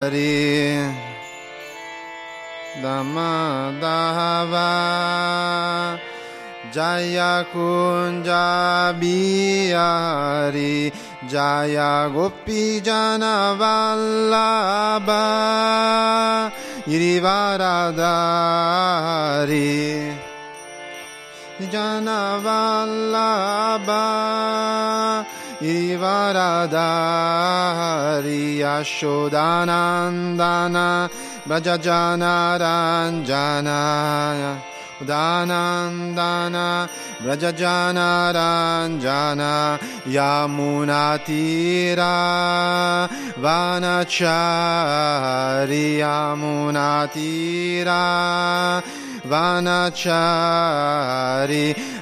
Hari Damadava Jaya Kunja Bihari Jaya Gopi Jana Vallabha Girivaradari Jana Vallabha Ivaradari Yashodanandana Brajajanaranjana Danandana Brajajanaranjana Yamunatira Vanachari Yamunatira Vanachari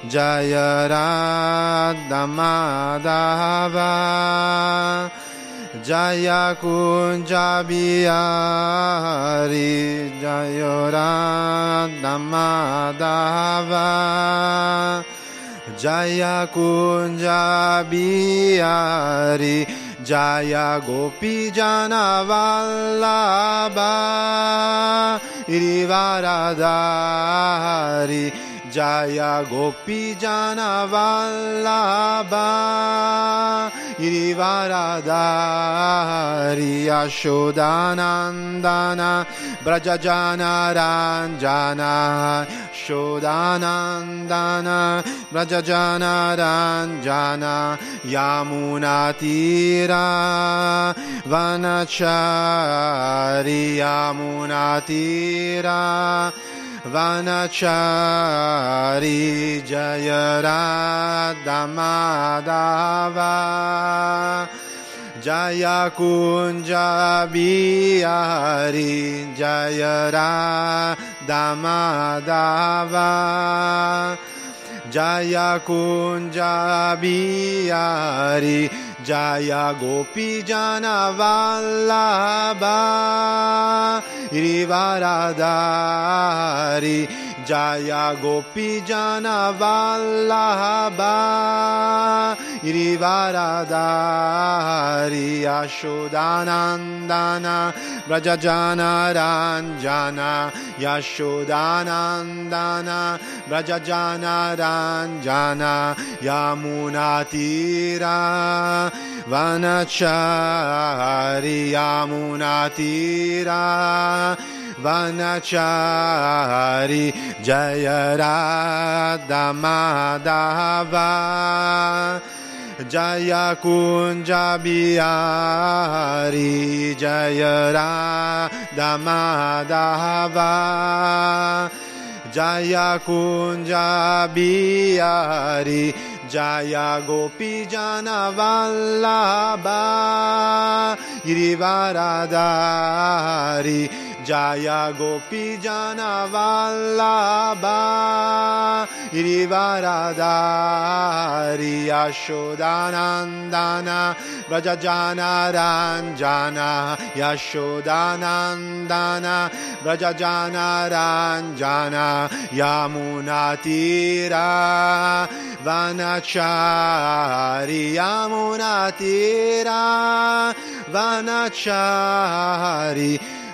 Jayaradhamadava Jaya Kunjabiyari Jayoradhamadava Jaya Kunjabiyari Jaya Gopi Jana Vallabha Irivaradari Jaya Gopi Jana Vallabha Irivaradari Ashodanandana Brajajana Ranjana Shodanandana Brajajana Ranjana Yamunatira Vanachari Vanachari Jayaradhamadava Jaya Kunja Bihari Jayaradhamadava Jaya Kunja Bihari Jaya Gopi Jana Vallabha Irivaradari Jaya Gopi Jana Vallabha Irivaradari Yashodanandana Brajajana Ranjana Yashodanandana Brajajana Ranjana Yamunatira Vanachari Yamunatira Vanachari Jaya Kunja Bihari Jayaradhamadava Jaya Kunja Bihari Jaya Gopi Jana Vallabha Girivaradari Jaya Gopi Jana Vallabha Girivaradari Yashodanandana Brajajana Ranjana Yashodanandana Brajajana Ranjana Yamunatira Vanachari Yamunatira Vanachari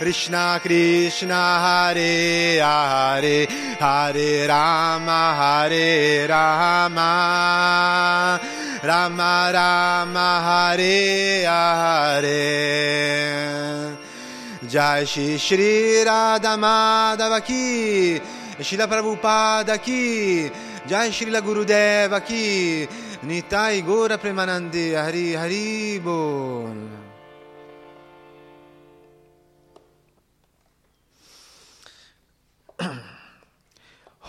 Krishna Krishna Hare Hare Hare Rama Hare Rama. Rama Rama Hare Hare. Jai Shri Shri Radha Madhava Ki Shila Prabhupada Ki Jai Shri La Gurudeva Ki Nitai Gora Premanande Hari Hari Bol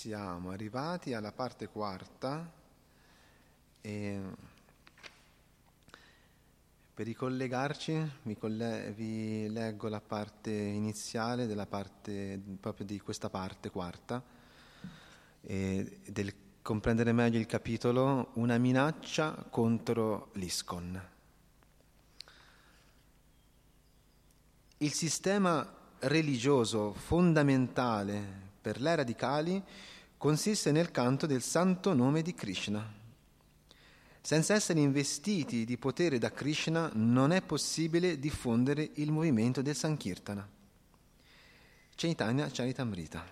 siamo arrivati alla parte quarta e per ricollegarci vi, coll- vi, leggo la parte iniziale della parte, proprio di questa parte quarta e del comprendere meglio il capitolo Una minaccia contro l'ISCON. Il sistema religioso fondamentale per le radicali consiste nel canto del santo nome di Krishna. Senza essere investiti di potere da Krishna non è possibile diffondere il movimento del Sankirtana. Chaitanya Charitamrita.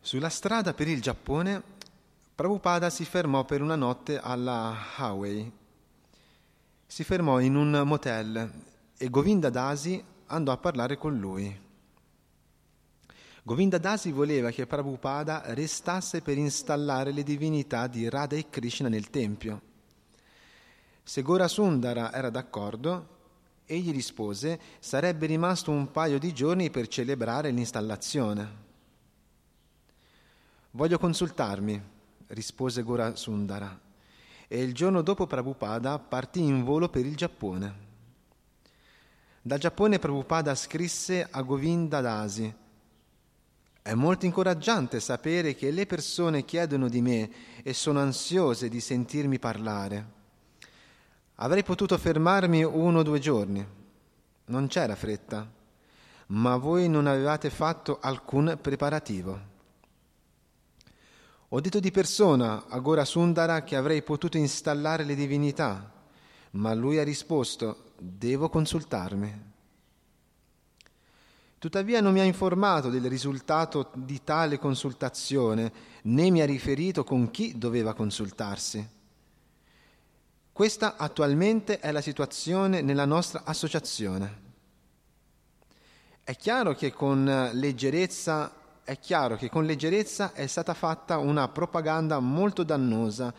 Sulla strada per il Giappone, Prabhupada si fermò per una notte alla Hawaii. Si fermò in un motel e Govinda Dasi andò a parlare con lui. Govinda Dasi voleva che Prabhupada restasse per installare le divinità di Radha e Krishna nel tempio. Se Gora Sundara era d'accordo, egli rispose sarebbe rimasto un paio di giorni per celebrare l'installazione. Voglio consultarmi, rispose Gora Sundara. E il giorno dopo Prabhupada partì in volo per il Giappone. Dal Giappone Prabhupada scrisse a Govinda Dasi È molto incoraggiante sapere che le persone chiedono di me e sono ansiose di sentirmi parlare. Avrei potuto fermarmi uno o due giorni. Non c'era fretta, ma voi non avevate fatto alcun preparativo. Ho detto di persona a Gora Sundara che avrei potuto installare le divinità, ma lui ha risposto, devo consultarmi. Tuttavia non mi ha informato del risultato di tale consultazione, né mi ha riferito con chi doveva consultarsi. Questa attualmente è la situazione nella nostra associazione. È chiaro che con leggerezza è chiaro che con leggerezza è stata fatta una propaganda molto dannosa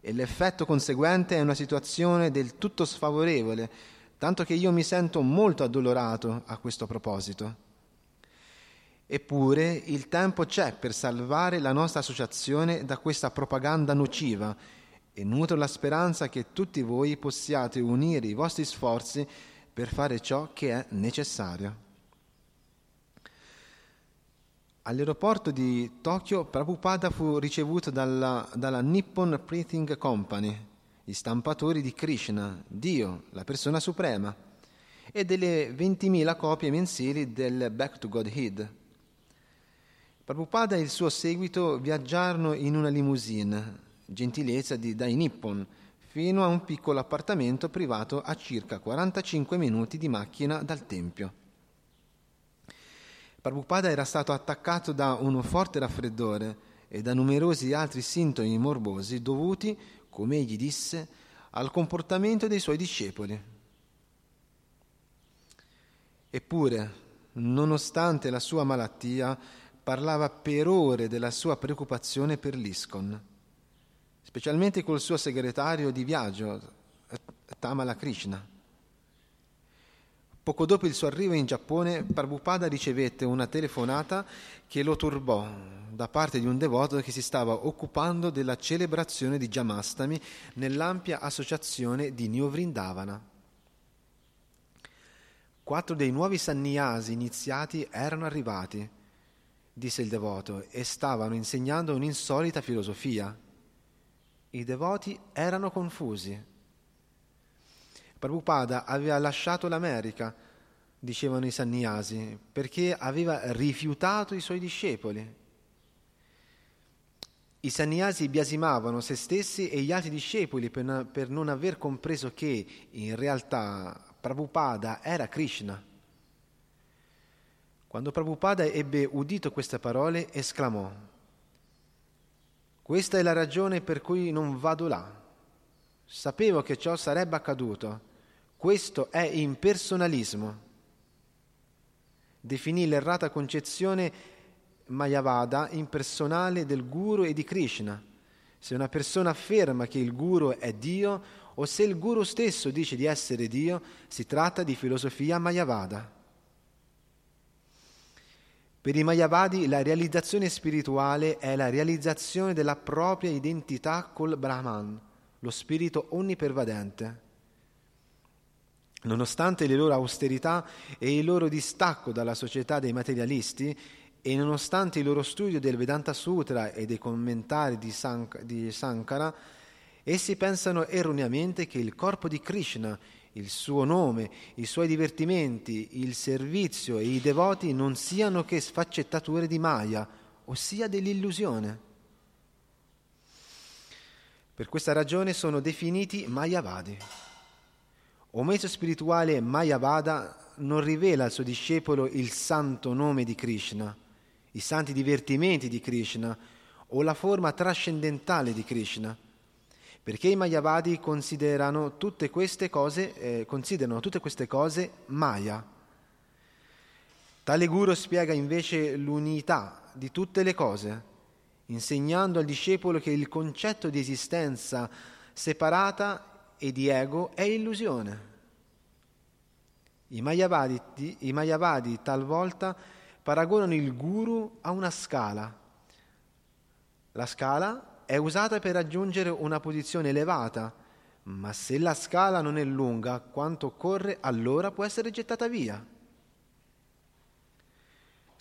e l'effetto conseguente è una situazione del tutto sfavorevole, tanto che io mi sento molto addolorato a questo proposito. Eppure il tempo c'è per salvare la nostra associazione da questa propaganda nociva e nutro la speranza che tutti voi possiate unire i vostri sforzi per fare ciò che è necessario. All'aeroporto di Tokyo Prabhupada fu ricevuto dalla, dalla Nippon Printing Company, gli stampatori di Krishna, Dio, la persona suprema, e delle 20.000 copie mensili del Back to Godhead. Prabhupada e il suo seguito viaggiarono in una limousine, gentilezza di Dai Nippon, fino a un piccolo appartamento privato a circa 45 minuti di macchina dal Tempio. Prabhupada era stato attaccato da un forte raffreddore e da numerosi altri sintomi morbosi dovuti, come egli disse, al comportamento dei suoi discepoli. Eppure, nonostante la sua malattia, parlava per ore della sua preoccupazione per l'ISCON, specialmente col suo segretario di viaggio, Tamala Krishna. Poco dopo il suo arrivo in Giappone, Prabhupada ricevette una telefonata che lo turbò da parte di un devoto che si stava occupando della celebrazione di Jamastami nell'ampia associazione di New Vrindavana. Quattro dei nuovi sannyasi iniziati erano arrivati disse il devoto, e stavano insegnando un'insolita filosofia. I devoti erano confusi. Prabhupada aveva lasciato l'America, dicevano i sannyasi, perché aveva rifiutato i suoi discepoli. I sannyasi biasimavano se stessi e gli altri discepoli per, per non aver compreso che in realtà Prabhupada era Krishna. Quando Prabhupada ebbe udito queste parole, esclamò, questa è la ragione per cui non vado là. Sapevo che ciò sarebbe accaduto. Questo è impersonalismo. Definì l'errata concezione Mayavada impersonale del guru e di Krishna. Se una persona afferma che il guru è Dio o se il guru stesso dice di essere Dio, si tratta di filosofia Mayavada. Per i Mayavadi la realizzazione spirituale è la realizzazione della propria identità col Brahman, lo spirito onnipervadente. Nonostante le loro austerità e il loro distacco dalla società dei materialisti, e nonostante il loro studio del Vedanta Sutra e dei commentari di, Sank- di Sankara, essi pensano erroneamente che il corpo di Krishna il suo nome, i suoi divertimenti, il servizio e i devoti non siano che sfaccettature di Maya, ossia dell'illusione. Per questa ragione sono definiti Mayavadi. O mezzo spirituale Mayavada non rivela al suo discepolo il santo nome di Krishna, i santi divertimenti di Krishna o la forma trascendentale di Krishna perché i Mayavadi considerano tutte queste cose, eh, considerano tutte queste cose Maya. Tale guru spiega invece l'unità di tutte le cose, insegnando al discepolo che il concetto di esistenza separata e di ego è illusione. I Mayavadi, I Mayavadi talvolta paragonano il guru a una scala. La scala è usata per raggiungere una posizione elevata, ma se la scala non è lunga quanto occorre, allora può essere gettata via.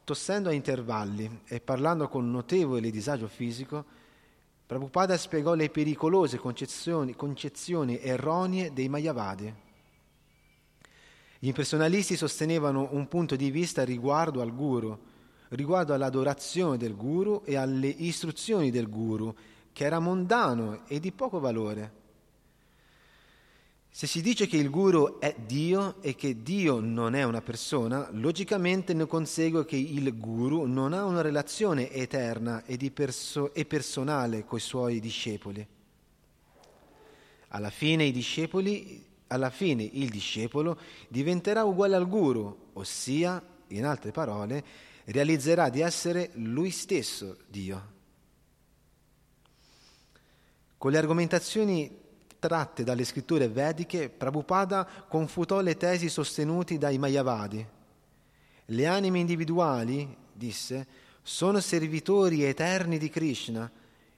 Tossendo a intervalli e parlando con notevole disagio fisico, Prabhupada spiegò le pericolose concezioni, concezioni erronee dei Mayavadi. Gli impersonalisti sostenevano un punto di vista riguardo al guru, riguardo all'adorazione del guru e alle istruzioni del guru che era mondano e di poco valore. Se si dice che il guru è Dio e che Dio non è una persona, logicamente ne consegue che il guru non ha una relazione eterna e, perso- e personale con i suoi discepoli. Alla fine, alla fine il discepolo diventerà uguale al guru, ossia, in altre parole, realizzerà di essere lui stesso Dio. Con le argomentazioni tratte dalle scritture vediche, Prabhupada confutò le tesi sostenute dai Mayavadi. Le anime individuali, disse, sono servitori eterni di Krishna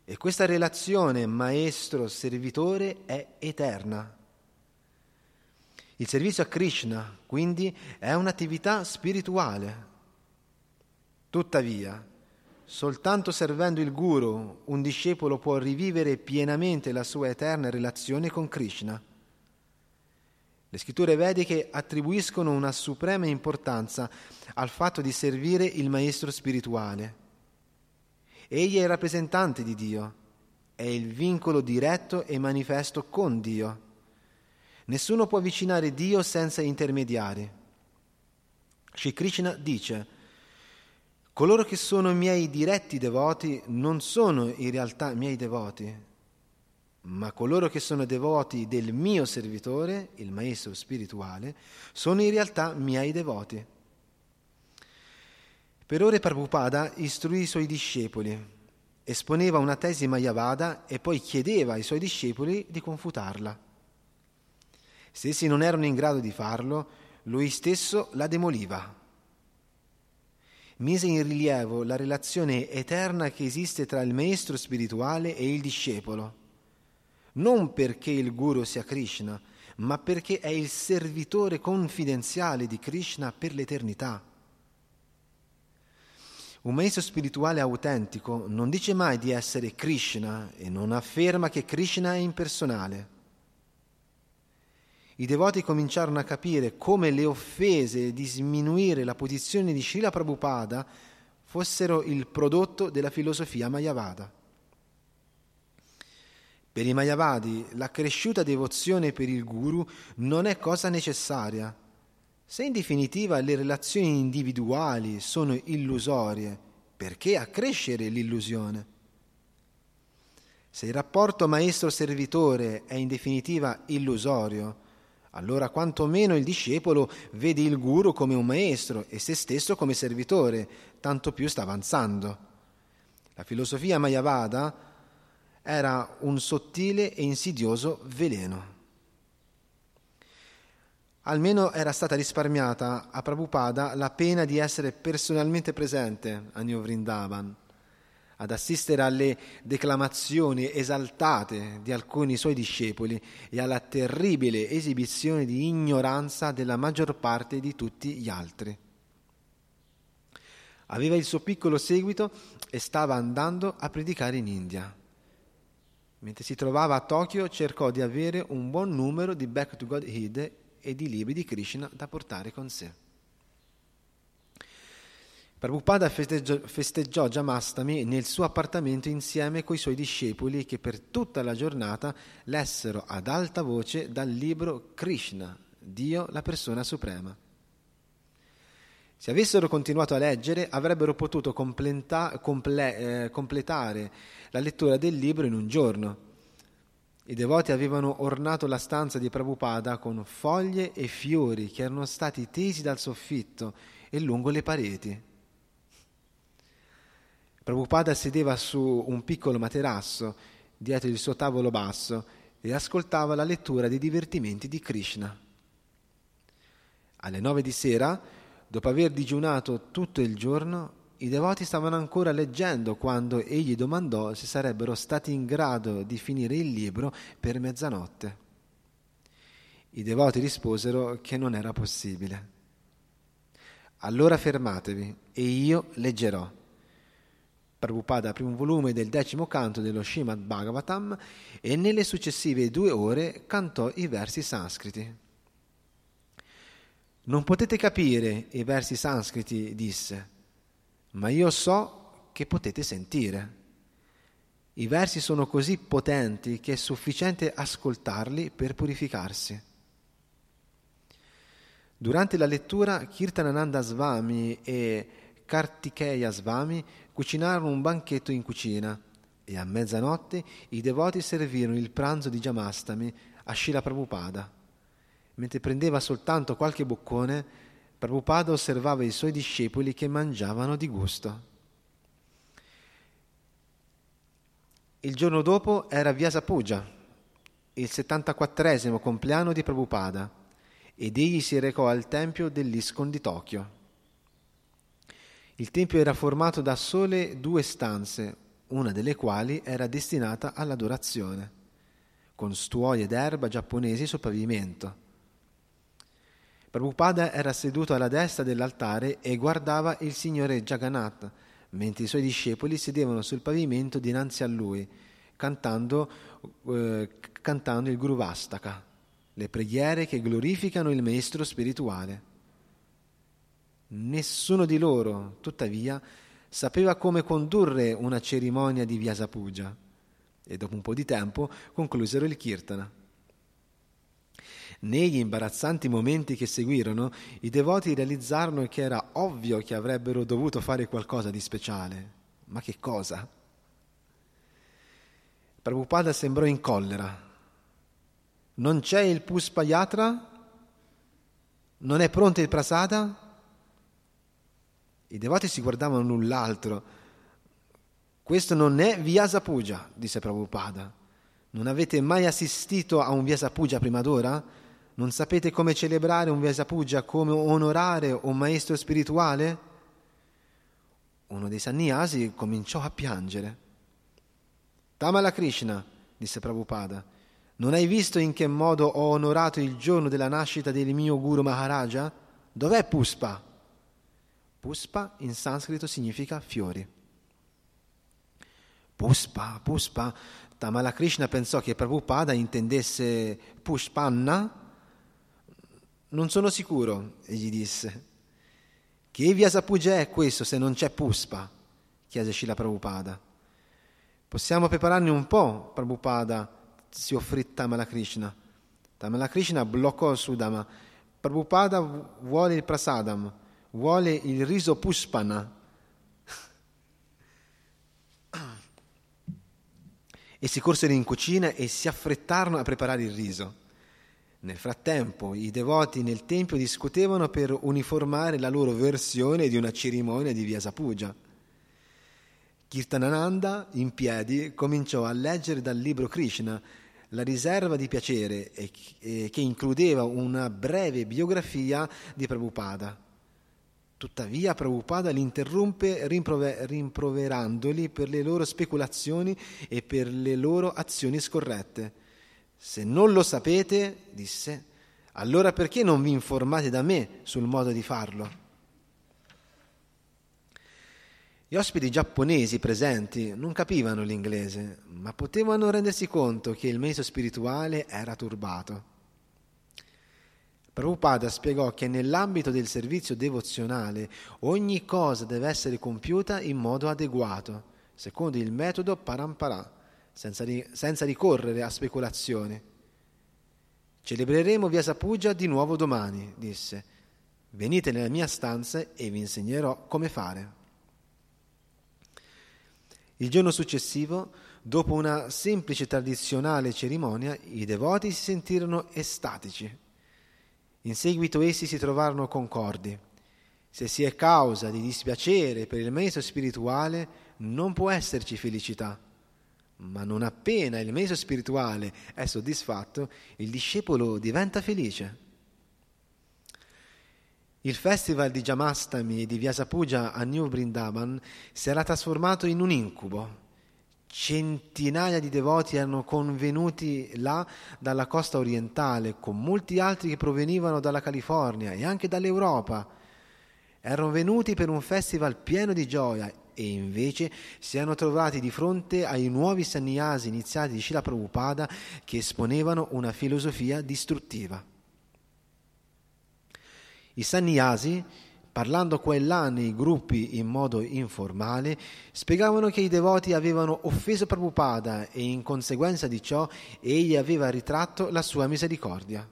e questa relazione maestro-servitore è eterna. Il servizio a Krishna, quindi, è un'attività spirituale. Tuttavia, soltanto servendo il guru un discepolo può rivivere pienamente la sua eterna relazione con Krishna. Le scritture vediche attribuiscono una suprema importanza al fatto di servire il maestro spirituale. Egli è il rappresentante di Dio, è il vincolo diretto e manifesto con Dio. Nessuno può avvicinare Dio senza intermediari. Shri Krishna dice, coloro che sono miei diretti devoti non sono in realtà miei devoti, ma coloro che sono devoti del mio servitore, il maestro spirituale, sono in realtà miei devoti. Per ore Prabhupada istruì i suoi discepoli, esponeva una tesi Mayavada e poi chiedeva ai suoi discepoli di confutarla. Se essi non erano in grado di farlo, lui stesso la demoliva. Mise in rilievo la relazione eterna che esiste tra il maestro spirituale e il discepolo non perché il guru sia Krishna, ma perché è il servitore confidenziale di Krishna per l'eternità. Un maestro spirituale autentico non dice mai di essere Krishna e non afferma che Krishna è impersonale. I devoti cominciarono a capire come le offese di sminuire la posizione di Srila Prabhupada fossero il prodotto della filosofia Mayavada. Per i Mayavadi la cresciuta devozione per il guru non è cosa necessaria. Se in definitiva le relazioni individuali sono illusorie, perché accrescere l'illusione? Se il rapporto maestro-servitore è in definitiva illusorio, allora quantomeno il discepolo vede il guru come un maestro e se stesso come servitore, tanto più sta avanzando. La filosofia Mayavada era un sottile e insidioso veleno. Almeno era stata risparmiata a Prabhupada la pena di essere personalmente presente a New Vrindavan, ad assistere alle declamazioni esaltate di alcuni suoi discepoli e alla terribile esibizione di ignoranza della maggior parte di tutti gli altri. Aveva il suo piccolo seguito e stava andando a predicare in India. Mentre si trovava a Tokyo cercò di avere un buon numero di Back to Godhead e di libri di Krishna da portare con sé. Prabhupada festeggiò, festeggiò Jamastami nel suo appartamento insieme coi suoi discepoli che per tutta la giornata lessero ad alta voce dal libro Krishna, Dio la persona suprema. Se avessero continuato a leggere avrebbero potuto completa, comple, eh, completare la lettura del libro in un giorno. I devoti avevano ornato la stanza di Prabhupada con foglie e fiori che erano stati tesi dal soffitto e lungo le pareti. Prabhupada sedeva su un piccolo materasso dietro il suo tavolo basso e ascoltava la lettura dei divertimenti di Krishna. Alle nove di sera Dopo aver digiunato tutto il giorno, i devoti stavano ancora leggendo quando egli domandò se sarebbero stati in grado di finire il libro per mezzanotte. I devoti risposero che non era possibile. Allora fermatevi e io leggerò. Prabhupada un volume del decimo canto dello Srimad Bhagavatam e nelle successive due ore cantò i versi sanscriti. Non potete capire i versi sanscriti, disse, ma io so che potete sentire. I versi sono così potenti che è sufficiente ascoltarli per purificarsi. Durante la lettura, Kirtanananda Svami e Kartikeya Svami cucinarono un banchetto in cucina e a mezzanotte i devoti servirono il pranzo di Jamastami a Shila Prabhupada. Mentre prendeva soltanto qualche boccone, Prabhupada osservava i suoi discepoli che mangiavano di gusto. Il giorno dopo era Vyasa Puja, il 74 compleanno di Prabhupada, ed egli si recò al tempio dell'Iskon di Tokyo. Il tempio era formato da sole due stanze, una delle quali era destinata all'adorazione, con stuoie d'erba giapponesi sul pavimento. Prabhupada era seduto alla destra dell'altare e guardava il signore Jagannath mentre i suoi discepoli sedevano sul pavimento dinanzi a lui, cantando, eh, cantando il Gruvastaka, le preghiere che glorificano il maestro spirituale. Nessuno di loro, tuttavia, sapeva come condurre una cerimonia di Vyasapuja e dopo un po' di tempo conclusero il kirtana. Negli imbarazzanti momenti che seguirono, i devoti realizzarono che era ovvio che avrebbero dovuto fare qualcosa di speciale. Ma che cosa? Prabhupada sembrò in collera. Non c'è il Puspayatra? Non è pronto il Prasada? I devoti si guardavano l'un l'altro. Questo non è Vyasa disse Prabhupada. Non avete mai assistito a un Vyasa prima d'ora? Non sapete come celebrare un Vyasa come onorare un maestro spirituale? Uno dei sannyasi cominciò a piangere. Tamala Krishna, disse Prabhupada, non hai visto in che modo ho onorato il giorno della nascita del mio Guru Maharaja? Dov'è Puspa? Puspa in sanscrito significa fiori. Puspa, Puspa. Tamala Krishna pensò che Prabhupada intendesse Pushpanna. Non sono sicuro, egli disse. Che Vyasa Puja è questo se non c'è Puspa? chiese Shila Prabhupada. Possiamo prepararne un po', Prabhupada, si offrì Tamala Krishna. Tamala Krishna bloccò Sudama. Prabhupada vuole il prasadam vuole il riso puspana. e si corsero in cucina e si affrettarono a preparare il riso. Nel frattempo i devoti nel tempio discutevano per uniformare la loro versione di una cerimonia di Vyasa Puja. Kirtanananda, in piedi, cominciò a leggere dal libro Krishna la riserva di piacere che includeva una breve biografia di Prabhupada. Tuttavia Prabhupada li interrompe rimprove- rimproverandoli per le loro speculazioni e per le loro azioni scorrette. Se non lo sapete, disse, allora perché non vi informate da me sul modo di farlo? Gli ospiti giapponesi presenti non capivano l'inglese, ma potevano rendersi conto che il meso spirituale era turbato. Prabhupada spiegò che nell'ambito del servizio devozionale ogni cosa deve essere compiuta in modo adeguato, secondo il metodo parampara, senza, senza ricorrere a speculazioni. Celebreremo Vyasa Puja di nuovo domani, disse. Venite nella mia stanza e vi insegnerò come fare. Il giorno successivo, dopo una semplice tradizionale cerimonia, i devoti si sentirono estatici in seguito essi si trovarono concordi. Se si è causa di dispiacere per il mezzo spirituale, non può esserci felicità. Ma non appena il mezzo spirituale è soddisfatto, il discepolo diventa felice. Il festival di Jamastami e di Vyasapuja a New Brindavan si era trasformato in un incubo Centinaia di devoti erano convenuti là dalla costa orientale, con molti altri che provenivano dalla California e anche dall'Europa. Erano venuti per un festival pieno di gioia e invece si erano trovati di fronte ai nuovi sannyasi iniziati di Shila Prabhupada che esponevano una filosofia distruttiva. I sannyasi parlando qua e là nei gruppi in modo informale, spiegavano che i devoti avevano offeso Prabhupada e in conseguenza di ciò egli aveva ritratto la sua misericordia.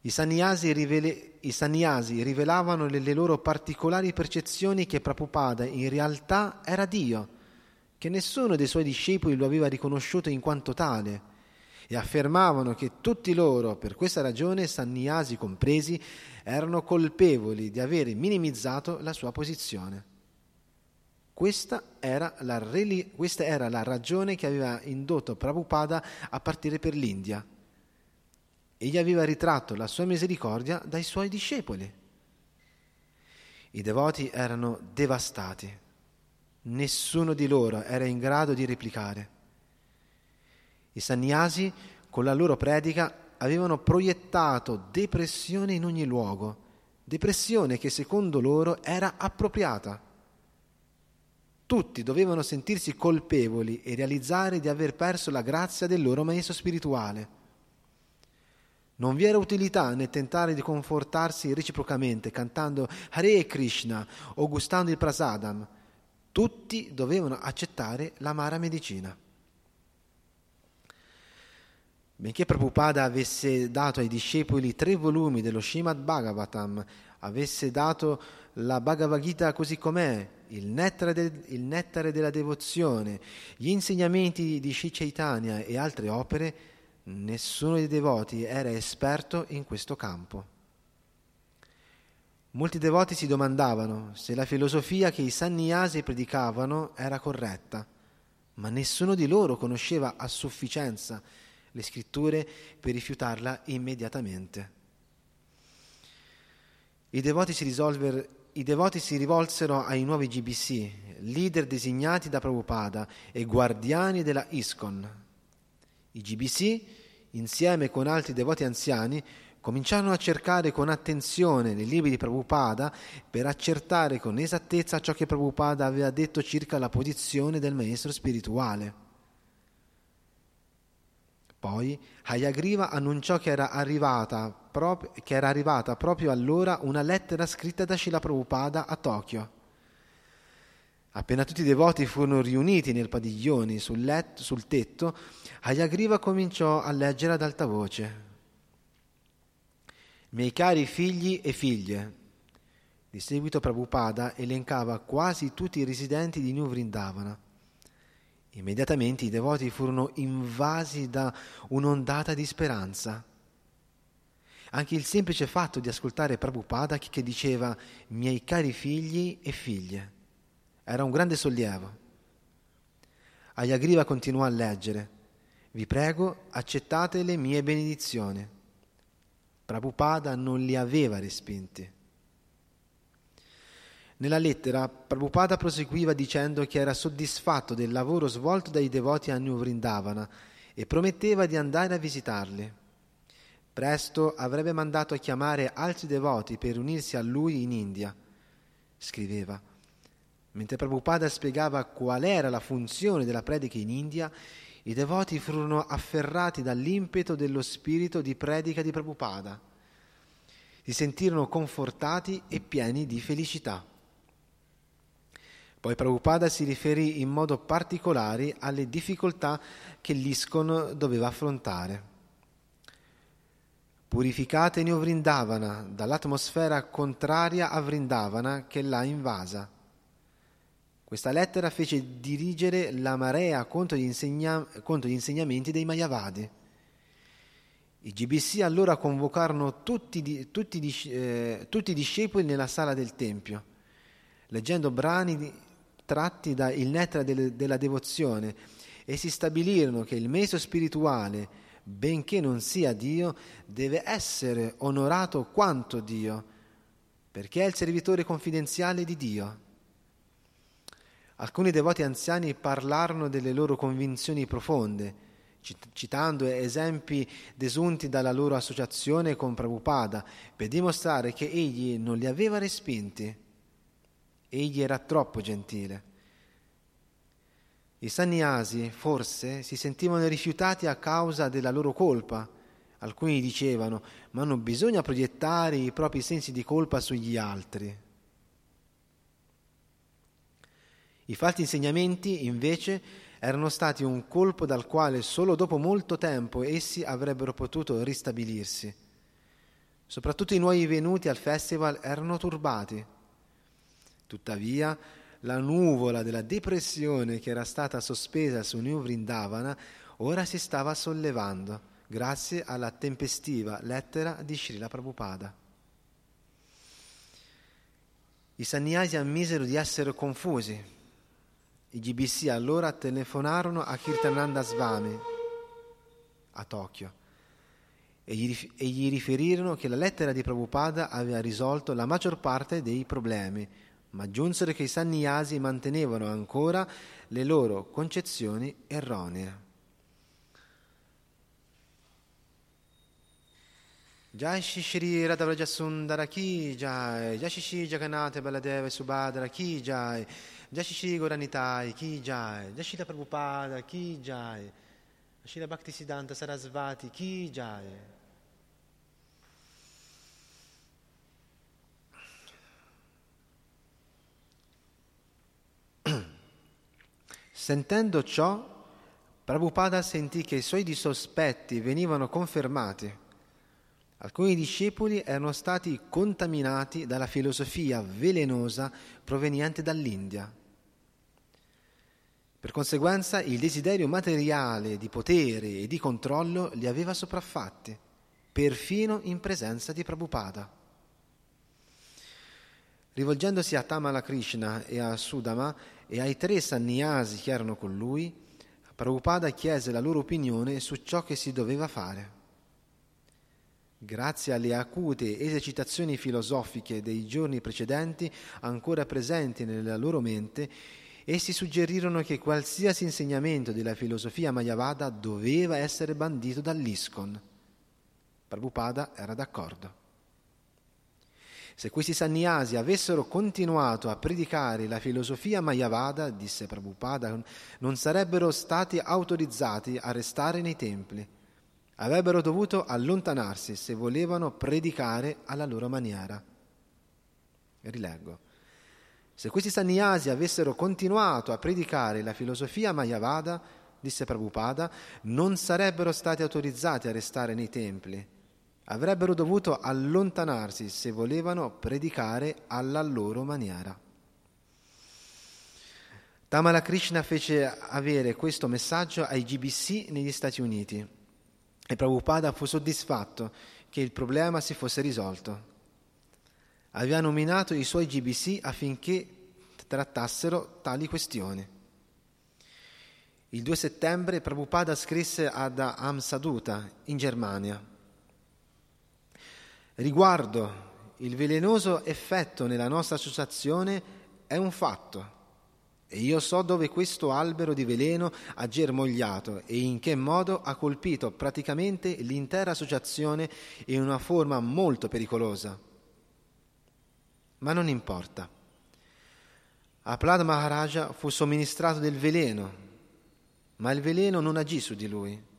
I sannyasi, rivele, i sannyasi rivelavano le, loro particolari percezioni che Prabhupada in realtà era Dio, che nessuno dei suoi discepoli lo aveva riconosciuto in quanto tale e affermavano che tutti loro, per questa ragione, sanniasi compresi, erano colpevoli di avere minimizzato la sua posizione. Questa era, la, questa era la ragione che aveva indotto Prabhupada a partire per l'India. Egli aveva ritratto la sua misericordia dai suoi discepoli. I devoti erano devastati. Nessuno di loro era in grado di replicare. I sannyasi, con la loro predica, avevano proiettato depressione in ogni luogo, depressione che secondo loro era appropriata. Tutti dovevano sentirsi colpevoli e realizzare di aver perso la grazia del loro maestro spirituale. Non vi era utilità nel tentare di confortarsi reciprocamente cantando Hare Krishna o gustando il prasadam. Tutti dovevano accettare l'amara medicina. Benché Prabhupada avesse dato ai discepoli tre volumi dello Srimad Bhagavatam, avesse dato la Bhagavad Gita così com'è, il nettare, del, il nettare della devozione, gli insegnamenti di Sri Chaitanya e altre opere, Nessuno dei devoti era esperto in questo campo. Molti devoti si domandavano se la filosofia che i sannyasi predicavano era corretta, ma nessuno di loro conosceva a sufficienza le scritture per rifiutarla immediatamente. I devoti si, i devoti si rivolsero ai nuovi GBC, leader designati da Prabhupada e guardiani della ISKCON, i GBC, insieme con altri devoti anziani, cominciarono a cercare con attenzione nei libri di Prabhupada per accertare con esattezza ciò che Prabhupada aveva detto circa la posizione del maestro spirituale. Poi Hayagriva annunciò che era, arrivata, che era arrivata proprio allora una lettera scritta da Srila Prabhupada a Tokyo. Appena tutti i devoti furono riuniti nel padiglione sul, letto, sul tetto, Hayagriva cominciò a leggere ad alta voce. Miei cari figli e figlie. Di seguito Prabhupada elencava quasi tutti i residenti di New Vrindavana. Immediatamente i devoti furono invasi da un'ondata di speranza. Anche il semplice fatto di ascoltare Prabhupada che diceva miei cari figli e figlie era un grande sollievo. Ayagriva continuò a leggere. Vi prego, accettate le mie benedizioni. Prabhupada non li aveva respinti. Nella lettera Prabhupada proseguiva dicendo che era soddisfatto del lavoro svolto dai devoti a New Vrindavana e prometteva di andare a visitarli. Presto avrebbe mandato a chiamare altri devoti per unirsi a lui in India. Scriveva Mentre Prabhupada spiegava qual era la funzione della predica in India, i devoti furono afferrati dall'impeto dello spirito di predica di Prabhupada. Si sentirono confortati e pieni di felicità. Poi Prabhupada si riferì in modo particolare alle difficoltà che l'ISCON doveva affrontare. Purificate New Vrindavana dall'atmosfera contraria a Vrindavana che l'ha invasa. Questa lettera fece dirigere la marea contro gli, insegna- contro gli insegnamenti dei Mayavadi. I GBC allora convocarono tutti, tutti, eh, tutti i discepoli nella sala del Tempio, leggendo brani tratti dal nettare del, della devozione e si stabilirono che il meso spirituale, benché non sia Dio, deve essere onorato quanto Dio, perché è il servitore confidenziale di Dio. Alcuni devoti anziani parlarono delle loro convinzioni profonde, citando esempi desunti dalla loro associazione con Prabhupada, per dimostrare che egli non li aveva respinti. Egli era troppo gentile. I sannyasi forse si sentivano rifiutati a causa della loro colpa. Alcuni dicevano, ma non bisogna proiettare i propri sensi di colpa sugli altri. I falsi insegnamenti, invece, erano stati un colpo dal quale solo dopo molto tempo essi avrebbero potuto ristabilirsi. Soprattutto i nuovi venuti al festival erano turbati. Tuttavia, la nuvola della depressione che era stata sospesa su New Vrindavana ora si stava sollevando grazie alla tempestiva lettera di Srila Prabhupada. I sannyasi ammisero di essere confusi i GBC allora telefonarono a Kirtananda Swami a Tokyo e gli riferirono che la lettera di Prabhupada aveva risolto la maggior parte dei problemi, ma aggiunsero che i sannyasi mantenevano ancora le loro concezioni erronee. Jai Shri Radhavraja Sundara Ki Jai, Jai Shri Jagannath Baladeva Subhadra Ki Jai, Jashi Goranitai, Ki Jai, Jashila Prabhupada, Ki Jai, Ashila Bhaktisiddhanta Sarasvati, Ki Jai. Sentendo ciò, Prabhupada sentì che i suoi sospetti venivano confermati. Alcuni discepoli erano stati contaminati dalla filosofia velenosa proveniente dall'India. Per conseguenza il desiderio materiale di potere e di controllo li aveva sopraffatti, perfino in presenza di Prabhupada. Rivolgendosi a Tamala Krishna e a Sudama e ai tre sannyasi che erano con lui, Prabhupada chiese la loro opinione su ciò che si doveva fare. Grazie alle acute esercitazioni filosofiche dei giorni precedenti ancora presenti nella loro mente, essi suggerirono che qualsiasi insegnamento della filosofia Mayavada doveva essere bandito dall'ISKCON. Prabhupada era d'accordo. Se questi sannyasi avessero continuato a predicare la filosofia Mayavada, disse Prabhupada, non sarebbero stati autorizzati a restare nei templi Avrebbero dovuto allontanarsi se volevano predicare alla loro maniera. Rileggo. Se questi sannyasi avessero continuato a predicare la filosofia Mayavada, disse Prabhupada, non sarebbero stati autorizzati a restare nei templi. Avrebbero dovuto allontanarsi se volevano predicare alla loro maniera. Tamala Krishna fece avere questo messaggio ai GBC negli Stati Uniti e Prabhupada fu soddisfatto che il problema si fosse risolto. Aveva nominato i suoi GBC affinché trattassero tali questioni. Il 2 settembre Prabhupada scrisse ad Amsaduta, in Germania, Riguardo il velenoso effetto nella nostra associazione è un fatto e io so dove questo albero di veleno ha germogliato e in che modo ha colpito praticamente l'intera associazione in una forma molto pericolosa. Ma non importa. A Plad Maharaja fu somministrato del veleno, ma il veleno non agì su di lui.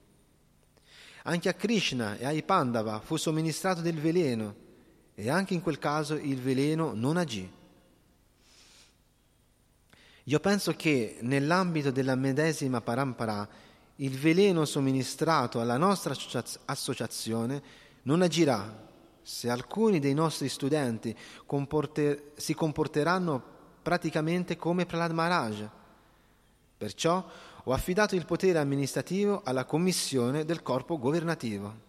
Anche a Krishna e ai Pandava fu somministrato del veleno e anche in quel caso il veleno non agì. Io penso che nell'ambito della medesima parampara il veleno somministrato alla nostra associazione non agirà se alcuni dei nostri studenti comporter- si comporteranno praticamente come Prahlad Maharaj. Perciò ho affidato il potere amministrativo alla commissione del corpo governativo.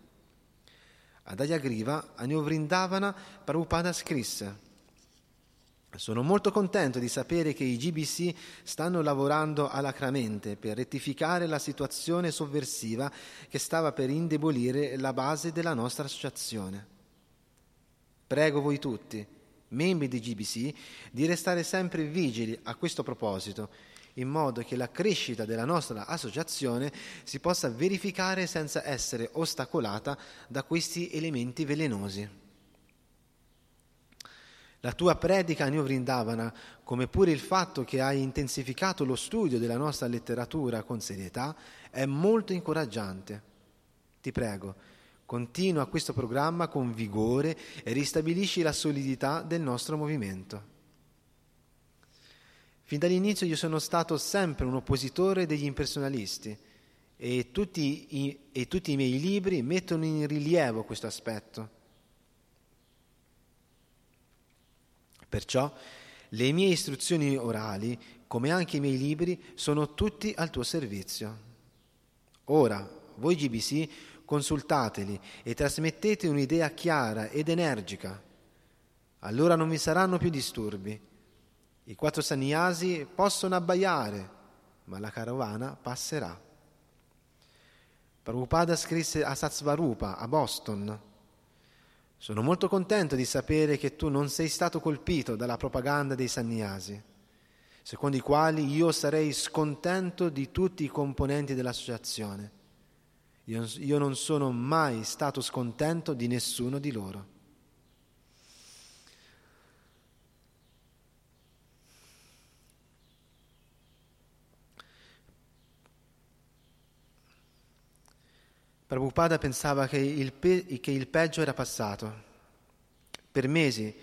Ad Ayagriva, Anyovrindavana Prabhupada scrisse sono molto contento di sapere che i GBC stanno lavorando alacramente per rettificare la situazione sovversiva che stava per indebolire la base della nostra associazione. Prego voi tutti, membri di GBC, di restare sempre vigili a questo proposito, in modo che la crescita della nostra associazione si possa verificare senza essere ostacolata da questi elementi velenosi. La tua predica a New Vrindavana, come pure il fatto che hai intensificato lo studio della nostra letteratura con serietà, è molto incoraggiante. Ti prego, continua questo programma con vigore e ristabilisci la solidità del nostro movimento. Fin dall'inizio io sono stato sempre un oppositore degli impersonalisti e tutti i, e tutti i miei libri mettono in rilievo questo aspetto. Perciò le mie istruzioni orali, come anche i miei libri, sono tutti al tuo servizio. Ora, voi GBC, consultateli e trasmettete un'idea chiara ed energica. Allora non vi saranno più disturbi. I quattro sannyasi possono abbaiare, ma la carovana passerà. Prabhupada scrisse a Satsvarupa, a Boston, sono molto contento di sapere che tu non sei stato colpito dalla propaganda dei sanniasi, secondo i quali io sarei scontento di tutti i componenti dell'associazione. Io, io non sono mai stato scontento di nessuno di loro. Prabhupada pensava che il, pe- che il peggio era passato. Per mesi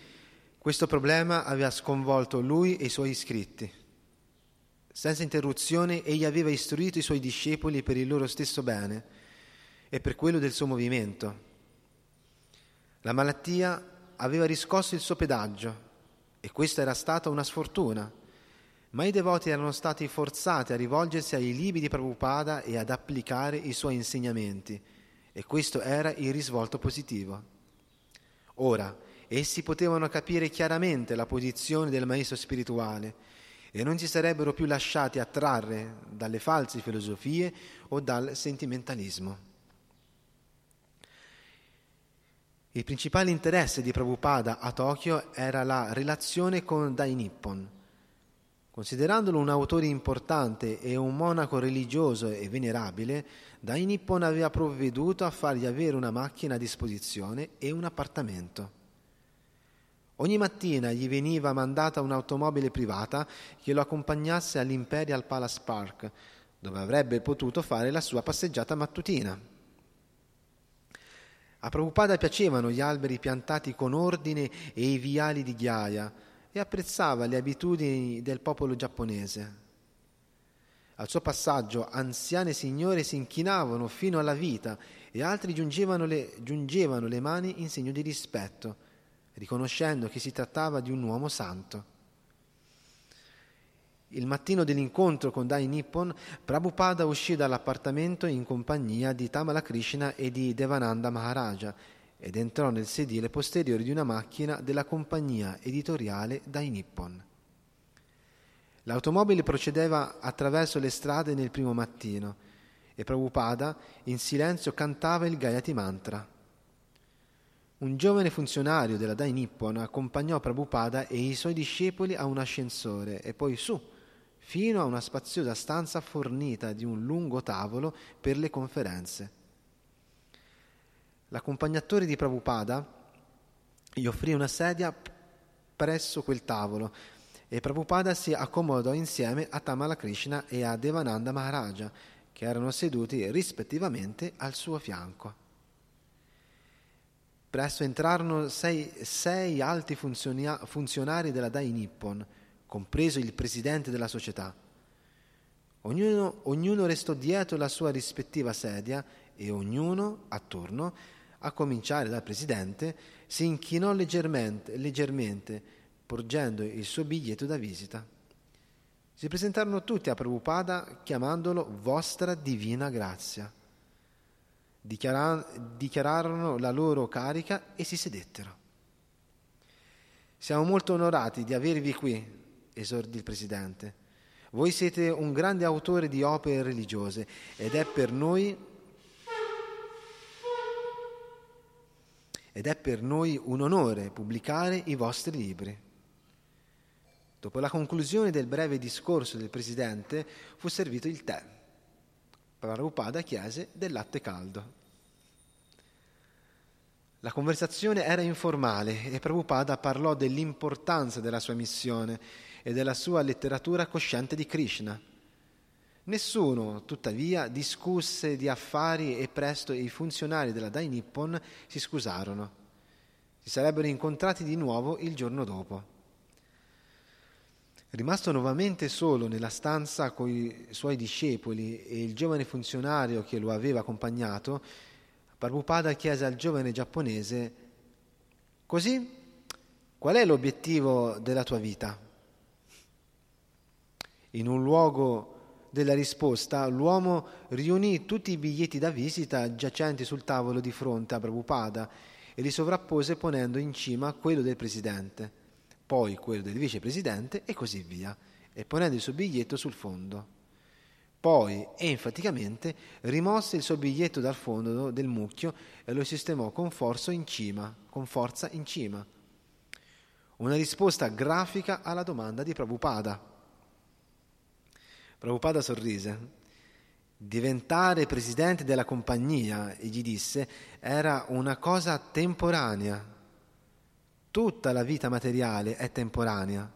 questo problema aveva sconvolto lui e i suoi iscritti. Senza interruzione egli aveva istruito i suoi discepoli per il loro stesso bene e per quello del suo movimento. La malattia aveva riscosso il suo pedaggio e questa era stata una sfortuna, ma i devoti erano stati forzati a rivolgersi ai libri di Prabhupada e ad applicare i suoi insegnamenti e questo era il risvolto positivo. Ora, essi potevano capire chiaramente la posizione del maestro spirituale e non si sarebbero più lasciati attrarre dalle false filosofie o dal sentimentalismo. Il principale interesse di Prabhupada a Tokyo era la relazione con Dai Nippon. Considerandolo un autore importante e un monaco religioso e venerabile, Dai Nippon aveva provveduto a fargli avere una macchina a disposizione e un appartamento. Ogni mattina gli veniva mandata un'automobile privata che lo accompagnasse all'Imperial Palace Park, dove avrebbe potuto fare la sua passeggiata mattutina. A Prabhupada piacevano gli alberi piantati con ordine e i viali di ghiaia e apprezzava le abitudini del popolo giapponese. Al suo passaggio anziane signore si inchinavano fino alla vita e altri giungevano le, giungevano le mani in segno di rispetto, riconoscendo che si trattava di un uomo santo. Il mattino dell'incontro con Dai Nippon, Prabhupada uscì dall'appartamento in compagnia di Tamala Krishna e di Devananda Maharaja ed entrò nel sedile posteriore di una macchina della compagnia editoriale Dai Nippon. L'automobile procedeva attraverso le strade nel primo mattino e Prabhupada in silenzio cantava il Gayati Mantra. Un giovane funzionario della Dai Nippon accompagnò Prabhupada e i suoi discepoli a un ascensore e poi su fino a una spaziosa stanza fornita di un lungo tavolo per le conferenze. L'accompagnatore di Prabhupada gli offrì una sedia presso quel tavolo e Prabhupada si accomodò insieme a Tamala Krishna e a Devananda Maharaja, che erano seduti rispettivamente al suo fianco. Presto entrarono sei, sei alti funzionari della Dai Nippon, compreso il presidente della società. Ognuno, ognuno restò dietro la sua rispettiva sedia e ognuno, attorno, a cominciare dal presidente, si inchinò leggermente, leggermente porgendo il suo biglietto da visita. Si presentarono tutti a Prabhupada chiamandolo Vostra Divina Grazia. dichiararono la loro carica e si sedettero. Siamo molto onorati di avervi qui, esordì il Presidente. Voi siete un grande autore di opere religiose ed è per noi ed è per noi un onore pubblicare i vostri libri. Dopo la conclusione del breve discorso del Presidente fu servito il tè. Prabhupada chiese del latte caldo. La conversazione era informale e Prabhupada parlò dell'importanza della sua missione e della sua letteratura cosciente di Krishna. Nessuno, tuttavia, discusse di affari e presto i funzionari della Dai Nippon si scusarono. Si sarebbero incontrati di nuovo il giorno dopo. Rimasto nuovamente solo nella stanza con i suoi discepoli e il giovane funzionario che lo aveva accompagnato, Prabhupada chiese al giovane giapponese, così, qual è l'obiettivo della tua vita? In un luogo della risposta, l'uomo riunì tutti i biglietti da visita giacenti sul tavolo di fronte a Prabhupada e li sovrappose ponendo in cima quello del presidente, poi quello del vicepresidente e così via, e ponendo il suo biglietto sul fondo. Poi, enfaticamente, rimosse il suo biglietto dal fondo del mucchio e lo sistemò con forza in cima, con forza in cima. Una risposta grafica alla domanda di Prabhupada. Prabhupada sorrise. Diventare presidente della compagnia, gli disse, era una cosa temporanea. Tutta la vita materiale è temporanea.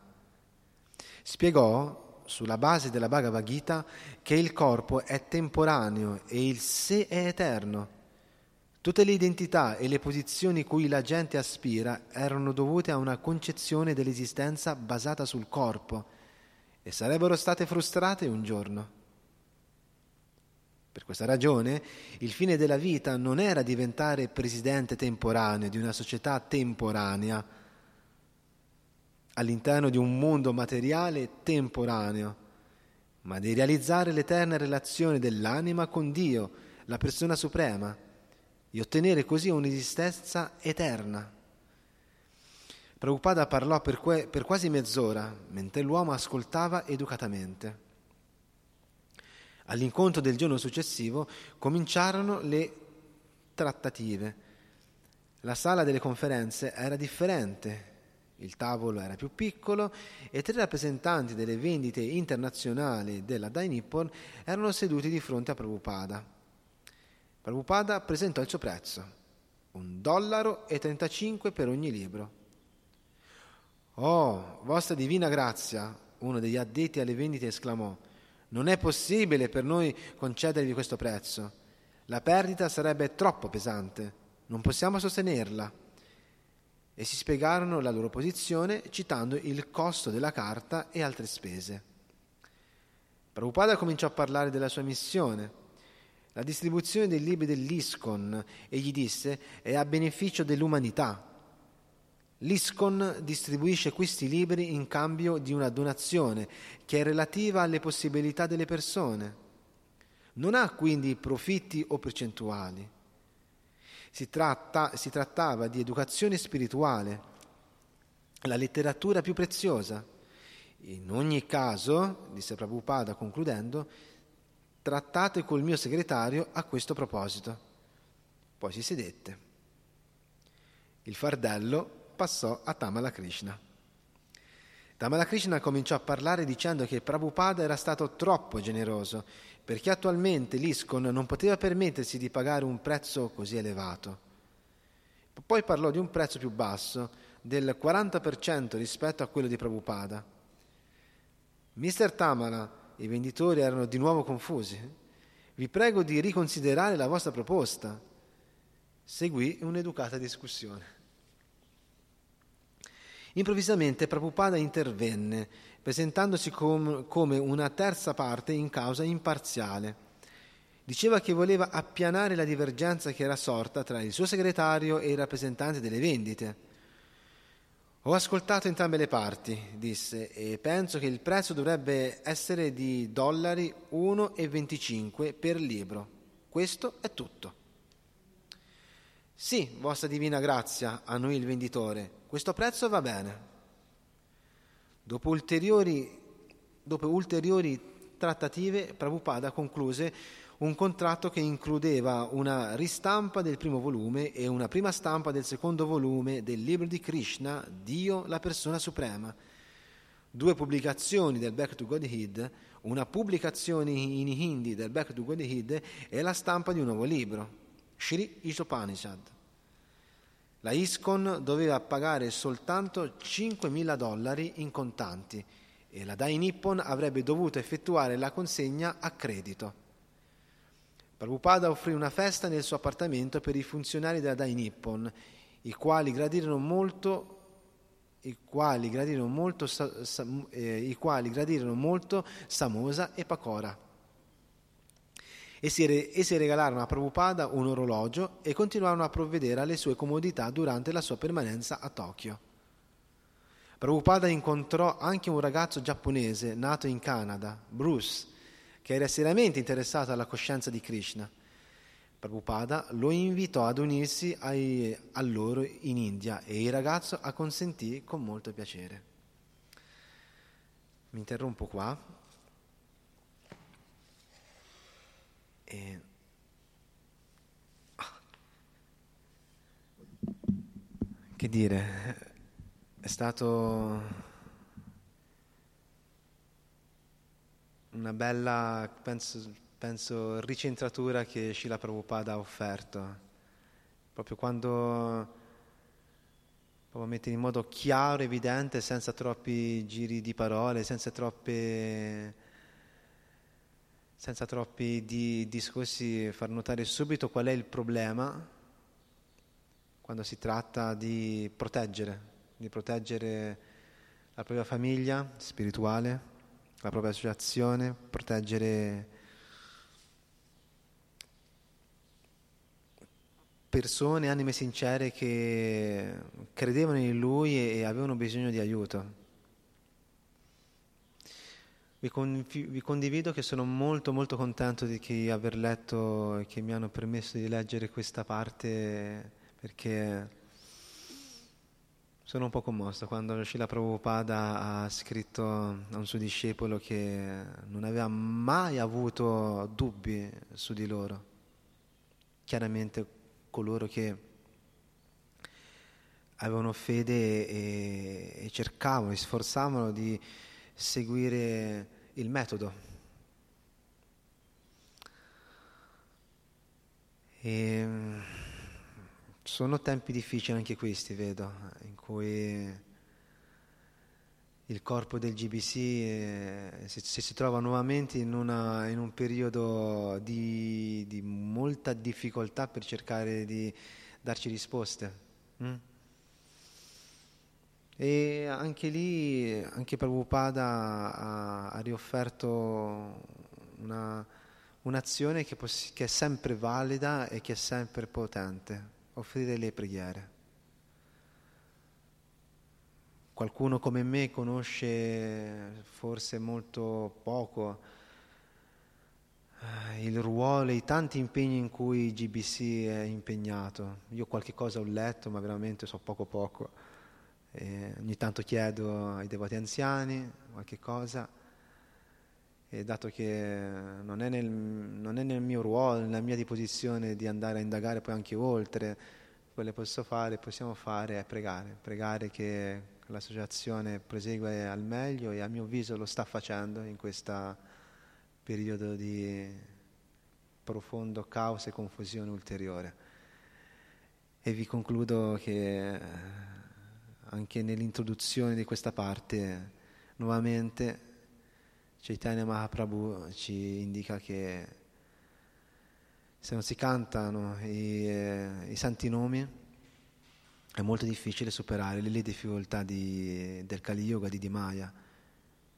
Spiegò, sulla base della Bhagavad Gita, che il corpo è temporaneo e il sé è eterno. Tutte le identità e le posizioni cui la gente aspira erano dovute a una concezione dell'esistenza basata sul corpo e sarebbero state frustrate un giorno. Per questa ragione il fine della vita non era diventare presidente temporaneo di una società temporanea all'interno di un mondo materiale temporaneo, ma di realizzare l'eterna relazione dell'anima con Dio, la persona suprema e ottenere così un'esistenza eterna. Prabhupada parlò per, que- per quasi mezz'ora, mentre l'uomo ascoltava educatamente. All'incontro del giorno successivo cominciarono le trattative. La sala delle conferenze era differente, il tavolo era più piccolo e tre rappresentanti delle vendite internazionali della Dai Nippon erano seduti di fronte a Prabhupada. Prabhupada presentò il suo prezzo, un dollaro e 35 per ogni libro. Oh, vostra divina grazia, uno degli addetti alle vendite esclamò, non è possibile per noi concedervi questo prezzo. La perdita sarebbe troppo pesante, non possiamo sostenerla. E si spiegarono la loro posizione citando il costo della carta e altre spese. Prabhupada cominciò a parlare della sua missione la distribuzione dei libri dell'ISCON e gli disse è a beneficio dell'umanità. L'ISCON distribuisce questi libri in cambio di una donazione che è relativa alle possibilità delle persone. Non ha quindi profitti o percentuali. Si, tratta, si trattava di educazione spirituale, la letteratura più preziosa. In ogni caso, disse Prabhupada concludendo, trattate col mio segretario a questo proposito. Poi si sedette. Il fardello passò a Tamala Krishna. Tamala Krishna cominciò a parlare dicendo che Prabhupada era stato troppo generoso perché attualmente l'ISCON non poteva permettersi di pagare un prezzo così elevato. Poi parlò di un prezzo più basso, del 40% rispetto a quello di Prabhupada. Mister Tamala i venditori erano di nuovo confusi. Vi prego di riconsiderare la vostra proposta. Seguì un'educata discussione. Improvvisamente Prabhupada intervenne, presentandosi com- come una terza parte in causa imparziale. Diceva che voleva appianare la divergenza che era sorta tra il suo segretario e i rappresentanti delle vendite ho ascoltato entrambe le parti, disse, e penso che il prezzo dovrebbe essere di dollari 1,25 per libro. Questo è tutto. Sì, vostra divina grazia, annui il venditore, questo prezzo va bene. Dopo ulteriori, dopo ulteriori trattative, Prabhupada concluse un contratto che includeva una ristampa del primo volume e una prima stampa del secondo volume del libro di Krishna, Dio la persona suprema, due pubblicazioni del Back to Godhead, una pubblicazione in hindi del Back to Godhead e la stampa di un nuovo libro, Shri Ishopanishad. La ISKCON doveva pagare soltanto 5.000 dollari in contanti e la Dai Nippon avrebbe dovuto effettuare la consegna a credito. Prabhupada offrì una festa nel suo appartamento per i funzionari della Dai Nippon, i quali gradirono molto i quali gradirono molto, eh, i quali gradirono molto Samosa e Pakora. Essi, re, essi regalarono a Prabhupada un orologio e continuarono a provvedere alle sue comodità durante la sua permanenza a Tokyo. Prabhupada incontrò anche un ragazzo giapponese nato in Canada, Bruce, che era seriamente interessato alla coscienza di Krishna. Prabhupada lo invitò ad unirsi ai, a loro in India e il ragazzo acconsentì con molto piacere. Mi interrompo qua. E... Che dire, è stato una bella, penso, penso, ricentratura che Shila Prabhupada ha offerto. Proprio quando proprio mette in modo chiaro, evidente, senza troppi giri di parole, senza troppe senza troppi di discorsi, far notare subito qual è il problema quando si tratta di proteggere, di proteggere la propria famiglia spirituale, la propria associazione, proteggere persone, anime sincere che credevano in lui e avevano bisogno di aiuto. Vi, condivido che sono molto molto contento di che aver letto e che mi hanno permesso di leggere questa parte perché sono un po' commosso quando Srila Prabhupada ha scritto a un suo discepolo che non aveva mai avuto dubbi su di loro. Chiaramente coloro che avevano fede e, e cercavano, si sforzavano di seguire il metodo. E sono tempi difficili anche questi, vedo, in cui il corpo del GBC eh, si, trova nuovamente in, una, in un periodo di, di, molta difficoltà per cercare di darci risposte. Mm? E anche lì, anche Prabhupada ha, ha riofferto una, un'azione che, poss- che è sempre valida e che è sempre potente, offrire le preghiere. Qualcuno come me conosce forse molto poco eh, il ruolo e i tanti impegni in cui GBC è impegnato. Io qualche cosa ho letto, ma veramente so poco poco. E ogni tanto chiedo ai devoti anziani qualche cosa e dato che non è, nel, non è nel mio ruolo, nella mia disposizione di andare a indagare poi anche oltre, quello che posso fare, possiamo fare è pregare, pregare che l'associazione prosegua al meglio e a mio avviso lo sta facendo in questo periodo di profondo caos e confusione ulteriore. E vi concludo che anche nell'introduzione di questa parte, nuovamente Chaitanya Mahaprabhu ci indica che se non si cantano i, eh, i santi nomi è molto difficile superare le difficoltà di, del Kali Yoga di Dimaya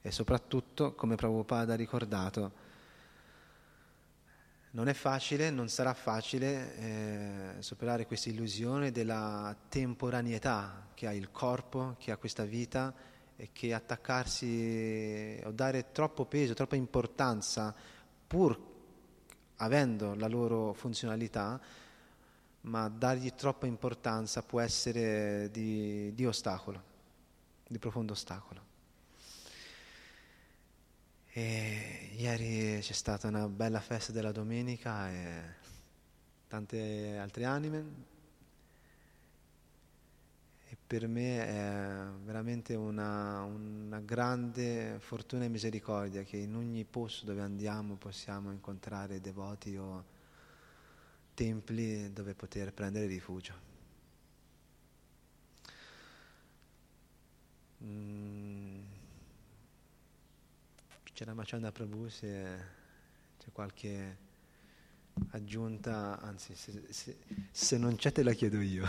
e soprattutto, come Prabhupada ha ricordato, non è facile, non sarà facile eh, superare questa illusione della temporaneità che ha il corpo, che ha questa vita e che attaccarsi o dare troppo peso, troppa importanza, pur avendo la loro funzionalità, ma dargli troppa importanza può essere di, di ostacolo, di profondo ostacolo. E ieri c'è stata una bella festa della domenica e tante altre anime. E per me è veramente una, una grande fortuna e misericordia che in ogni posto dove andiamo possiamo incontrare devoti o templi dove poter prendere rifugio. Mm c'era Machanda Prabhu se c'è qualche aggiunta, anzi se, se, se, non c'è te la chiedo io,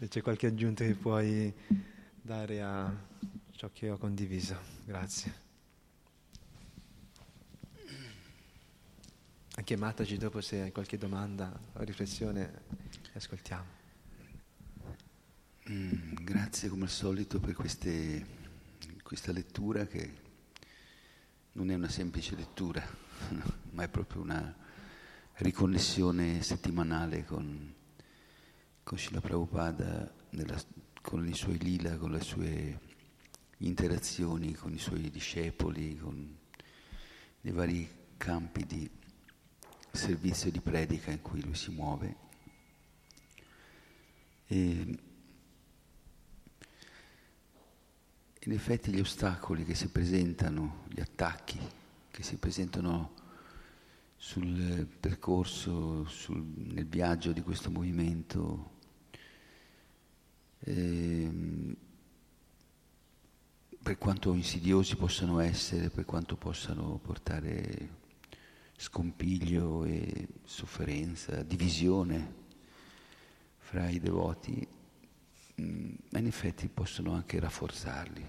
se c'è qualche aggiunta che puoi dare a ciò che ho condiviso. Grazie. Anche Mataci dopo se hai qualche domanda o riflessione ascoltiamo. Mm, grazie come al solito per queste, questa lettura che non è una semplice lettura, ma è proprio una riconnessione settimanale con, con Srila Prabhupada, nella, con i suoi lila, con le sue interazioni con i suoi discepoli, con i vari campi di servizio e di predica in cui lui si muove. E in effetti gli ostacoli che si presentano, gli attacchi che si presentano sul percorso, sul, nel viaggio di questo movimento, ehm, per quanto insidiosi possano essere, per quanto possano portare scompiglio e sofferenza, divisione fra i devoti, mh, mm, in effetti possono anche rafforzarli.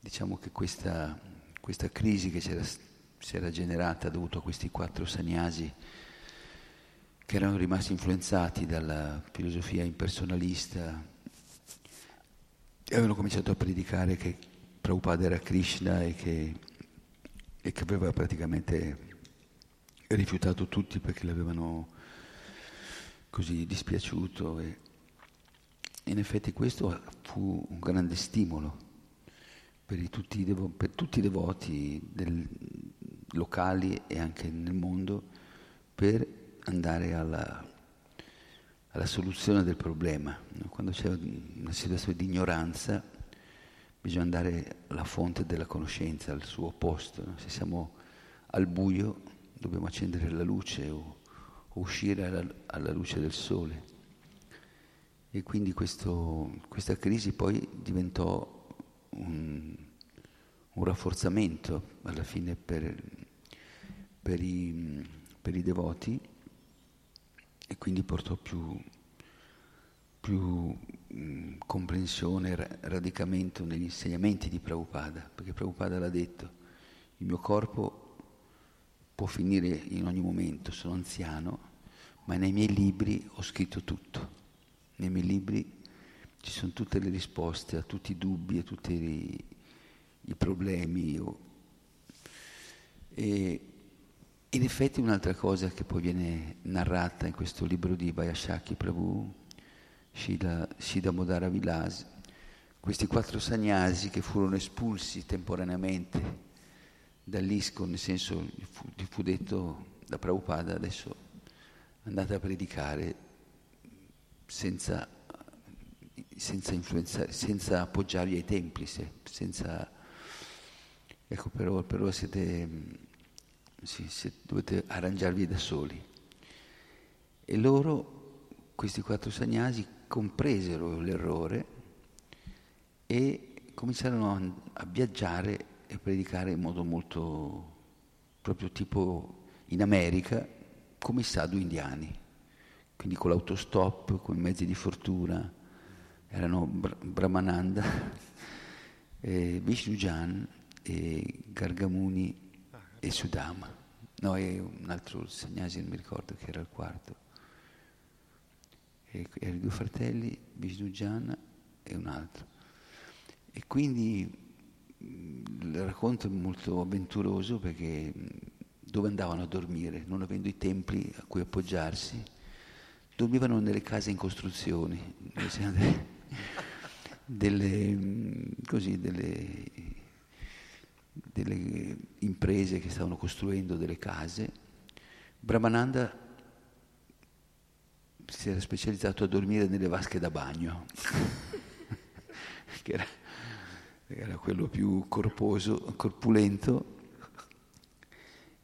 Diciamo che questa, questa crisi che si era generata dovuto a questi quattro sannyasi che erano rimasti influenzati dalla filosofia impersonalista e avevano cominciato a predicare che Prabhupada era Krishna e che, e che aveva praticamente rifiutato tutti perché l'avevano così dispiaciuto e in effetti questo fu un grande stimolo per, tutti, devo, per tutti i devoti del, locali e anche nel mondo per andare alla, alla soluzione del problema. Quando c'è una situazione di ignoranza bisogna andare alla fonte della conoscenza, al suo opposto. Se siamo al buio dobbiamo accendere la luce o uscire alla, alla, luce del sole. E quindi questo, questa crisi poi diventò un, un rafforzamento alla fine per, per, i, per i devoti e quindi portò più, più mh, comprensione, radicamento negli insegnamenti di Prabhupada, perché Prabhupada l'ha detto, il mio corpo può finire in ogni momento, sono anziano, ma nei miei libri ho scritto tutto. Nei miei libri ci sono tutte le risposte a tutti i dubbi, a tutti i, i problemi. E in effetti un'altra cosa che poi viene narrata in questo libro di Vayashaki Prabhu, Shida, Shida Modara Vilas, questi quattro sagnasi che furono espulsi temporaneamente dall'ISCO, nel senso gli fu, gli fu detto da Prabhupada adesso andate a predicare senza, senza, senza appoggiarvi ai templi, senza, ecco però, però siete, sì, siete, dovete arrangiarvi da soli. E loro, questi quattro sagnasi, compresero l'errore e cominciarono a viaggiare e predicare in modo molto, proprio tipo in America, come i sadhu indiani, quindi con l'autostop, con i mezzi di fortuna, erano Brahmananda, eh, Vishnujan e Gargamuni e Sudama. No, e un altro Sagnasi, non mi ricordo che era il quarto. E, erano due fratelli, Vishnujan e un altro. E quindi il racconto è molto avventuroso perché dove andavano a dormire, non avendo i templi a cui appoggiarsi, dormivano nelle case in costruzione, delle, così, delle, delle imprese che stavano costruendo delle case. Brahmananda si era specializzato a dormire nelle vasche da bagno, che era era quello più corposo, corpulento,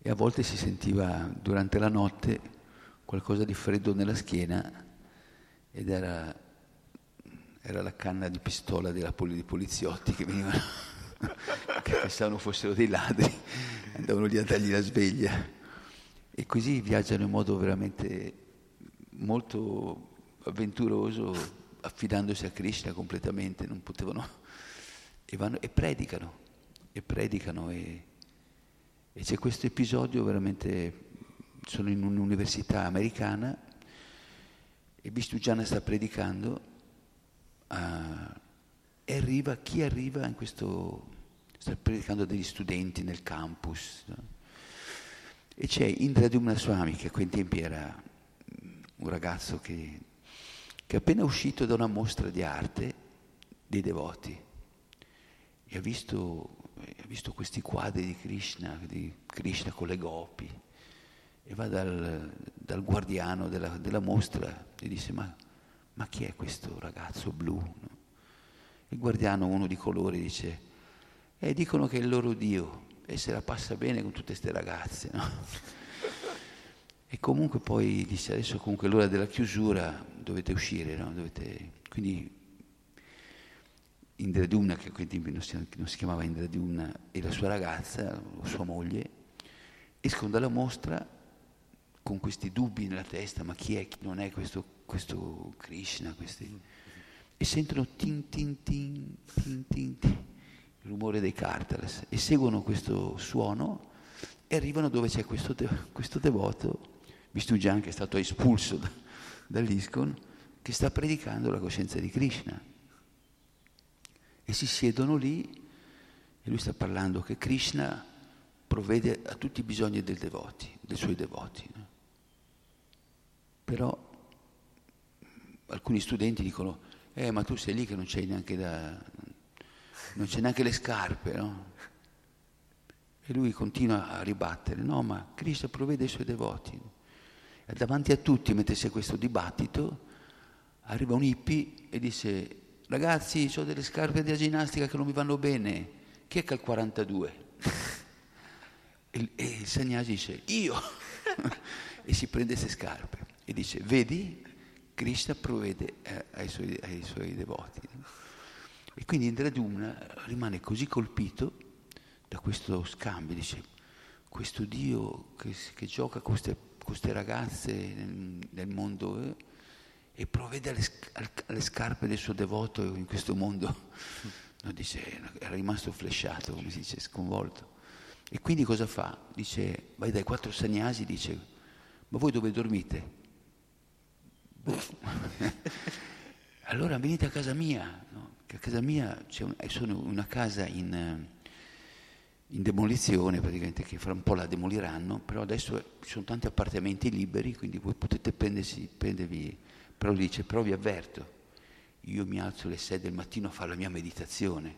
e a volte si sentiva durante la notte qualcosa di freddo nella schiena ed era, era la canna di pistola della poli, dei poliziotti che venivano, che pensavano fossero dei ladri, andavano lì a dargli la sveglia. E così viaggiano in modo veramente molto avventuroso, affidandosi a Krishna completamente, non potevano e, vanno, e predicano, e predicano e, e c'è questo episodio veramente, sono in un'università americana e Vistugiana sta predicando uh, e arriva, chi arriva in questo, sta predicando degli studenti nel campus no? e c'è Indra Dumna Swami che a quei tempi era un ragazzo che, che è appena uscito da una mostra di arte dei devoti e ha visto, ha visto questi quadri di Krishna, di Krishna con le gopi, e va dal, dal guardiano della, della, mostra e dice ma, ma, chi è questo ragazzo blu? No? Il guardiano, uno di colore, dice, eh, dicono che è il loro Dio e se la passa bene con tutte queste ragazze. No? E comunque poi dice adesso comunque l'ora della chiusura, dovete uscire, no? dovete... quindi Indradumna, che a quei tempi non si, non si chiamava Indradumna, e la sua ragazza, sua moglie, escono dalla mostra con questi dubbi nella testa, ma chi è, chi non è questo, questo Krishna, questi... e sentono tin tin tin, tin tin tin, il rumore dei cartels e seguono questo suono e arrivano dove c'è questo, questo devoto, Vishnujan che è stato espulso da, dall'ISKCON, che sta predicando la coscienza di Krishna. E si siedono lì e lui sta parlando che Krishna provvede a tutti i bisogni dei devoti, dei suoi devoti. Però alcuni studenti dicono, eh ma tu sei lì che non c'è neanche, da, non c'è neanche le scarpe, no? E lui continua a ribattere, no ma Cristo provvede i suoi devoti. E davanti a tutti, mentre c'è questo dibattito, arriva un hippie e dice, ragazzi, ho delle scarpe da ginnastica che non mi vanno bene, chi è che ha il 42? E, e il Sagnasi dice, io! e si prende queste scarpe e dice, vedi, Krishna provvede eh, ai, suoi, ai, suoi, devoti. E quindi Indradumna rimane così colpito da questo scambio, dice, questo Dio che, che gioca con queste, queste ragazze nel, nel mondo eh, e provvede alle, alle, scarpe del suo devoto in questo mondo, no, dice, era rimasto flesciato, come si dice, sconvolto. E quindi cosa fa? Dice, vai dai quattro sagnasi, dice, ma voi dove dormite? allora venite a casa mia, no? che a casa mia un, eh, sono una casa in, in, demolizione, praticamente che fra un po' la demoliranno, però adesso ci sono tanti appartamenti liberi, quindi voi potete prendersi, prendervi, però dice, però vi avverto, io mi alzo alle 6 del mattino a fare la mia meditazione.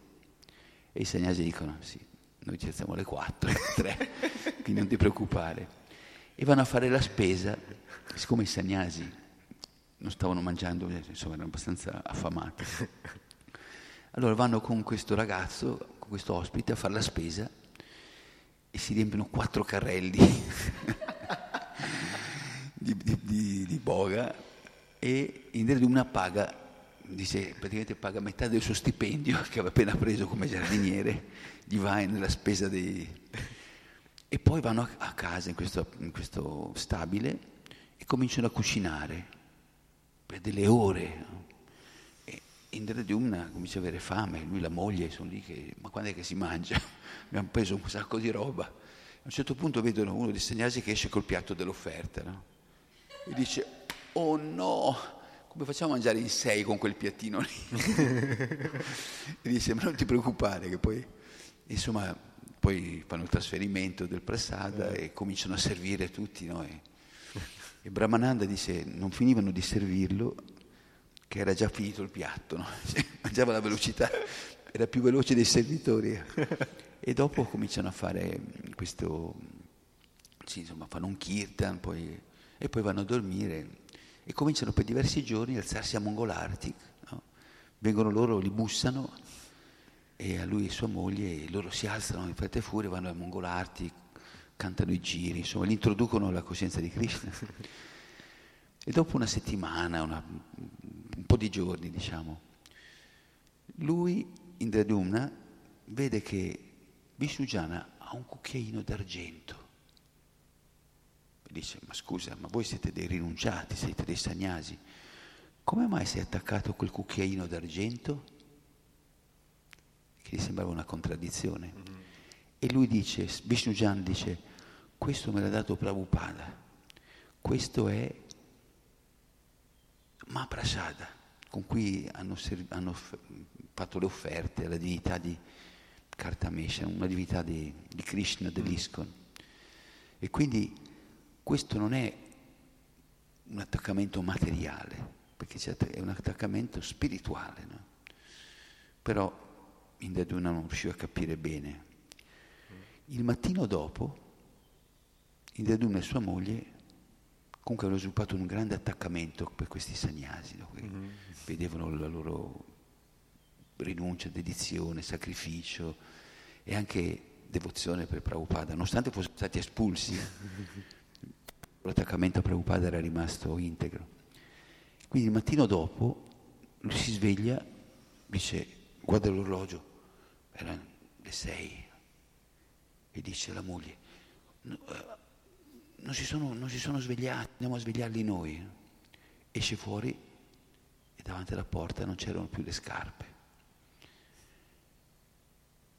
E i sagnasi dicono, sì, noi ci alziamo alle 4, alle 3, quindi non ti preoccupare. E vanno a fare la spesa, siccome i sagnasi non stavano mangiando, insomma erano abbastanza affamati. Allora vanno con questo ragazzo, con questo ospite, a fare la spesa e si riempiono quattro carrelli di, di, di, di, boga e in una paga, dice, praticamente paga metà del suo stipendio che aveva appena preso come giardiniere, gli va nella spesa dei... E poi vanno a, a casa in questo, in questo stabile e cominciano a cucinare per delle ore. E Indradumna comincia ad avere fame, lui e la moglie sono lì che, ma quando è che si mangia? Abbiamo preso un sacco di roba. A un certo punto vedono uno dei segnali che esce col piatto dell'offerta, no? E dice, oh no, come facciamo a mangiare in sei con quel piattino lì? e dice, ma non ti preoccupare, che poi, insomma, poi fanno il trasferimento del prasada eh. e cominciano a servire tutti, no? E, Brahmananda dice, non finivano di servirlo, che era già finito il piatto, no? mangiava la velocità, era più veloce dei servitori. E dopo cominciano a fare questo, sì, insomma, fanno un kirtan, poi, e poi vanno a dormire. E cominciano per diversi giorni a alzarsi a Mongolartic. No? Vengono loro, li bussano, e a lui e sua moglie, e loro si alzano in fretta e furia, vanno a Mongolartic, cantano i giri, insomma, li introducono alla coscienza di Krishna. E dopo una settimana, una, un po' di giorni, diciamo, lui, Indradumna, vede che Vishnujana ha un cucchiaino d'argento. Dice, ma scusa, ma voi siete dei rinunciati, siete dei sagnasi. Come mai sei attaccato a quel cucchiaino d'argento? Che gli sembrava una contraddizione. Mm-hmm. E lui dice, Vishnujan dice, questo me l'ha dato Prabhupada, questo è Mahaprasada, con cui hanno, hanno, fatto le offerte alla divinità di Kartamesha, una divinità di, di Krishna, dell'Iskon. E quindi questo non è un attaccamento materiale, perché è un attaccamento spirituale. No? Però Indaduna non riusciva a capire bene il mattino dopo, Indaduna e sua moglie comunque avevano sviluppato un grande attaccamento per questi sagnasi, no? mm-hmm. vedevano la loro rinuncia, dedizione, sacrificio e anche devozione per Prabhupada, nonostante fossero stati espulsi, l'attaccamento a Prabhupada era rimasto integro. Quindi il mattino dopo lui si sveglia, dice, guarda l'orologio, erano le sei, e dice alla moglie, non si, sono, non si sono svegliati, andiamo a svegliarli noi. Esce fuori e davanti alla porta non c'erano più le scarpe.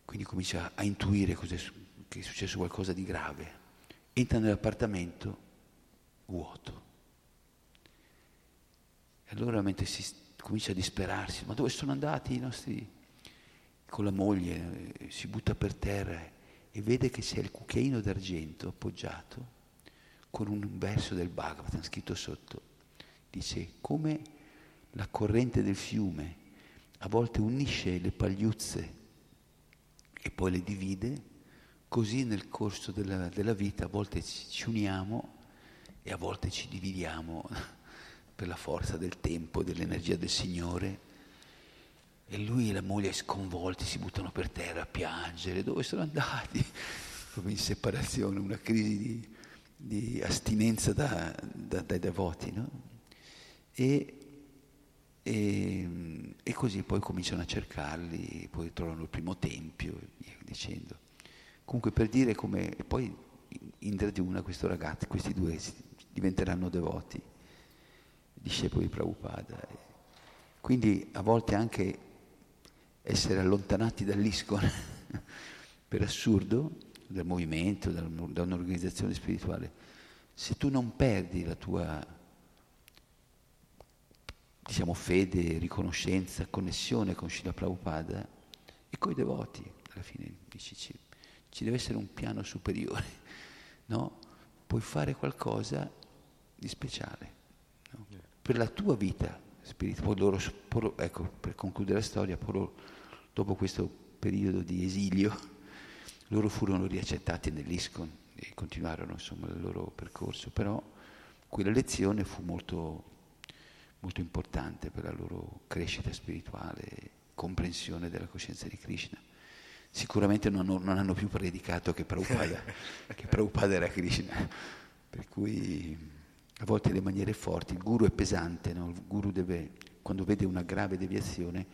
Quindi comincia a intuire che è successo qualcosa di grave. Entra nell'appartamento vuoto. E allora mentre si comincia a disperarsi, ma dove sono andati i nostri... Con la moglie eh, si butta per terra e vede che c'è il cucchiaino d'argento appoggiato con un verso del Bhagavatam scritto sotto. Dice, come la corrente del fiume a volte unisce le pagliuzze e poi le divide, così nel corso della, della vita a volte ci uniamo e a volte ci dividiamo per la forza del tempo, dell'energia del Signore. E lui e la moglie sconvolti si buttano per terra a piangere, dove sono andati? Come in separazione, una crisi di, di astinenza da, da, dai devoti. No? E, e, e, così poi cominciano a cercarli, poi trovano il primo tempio dicendo. Comunque per dire come poi in Draduna questo ragazzo, questi due diventeranno devoti, discepoli di Prabhupada. Quindi a volte anche essere allontanati dall'ISCON per assurdo del movimento, da un'organizzazione spirituale, se tu non perdi la tua diciamo, fede, riconoscenza, connessione con Srila Prabhupada e coi devoti, alla fine dici ci, ci deve essere un piano superiore, no? Puoi fare qualcosa di speciale no? per la tua vita spirituale. Loro, ecco, per concludere la storia, dopo questo periodo di esilio, loro furono riaccettati nell'ISCON e continuarono insomma, il loro percorso, però quella lezione fu molto, molto importante per la loro crescita spirituale, comprensione della coscienza di Krishna. Sicuramente non, non hanno più predicato che Prabhupada, che Prabhupada era Krishna, per cui a volte le maniere forti, il guru è pesante, no? il guru deve, quando vede una grave deviazione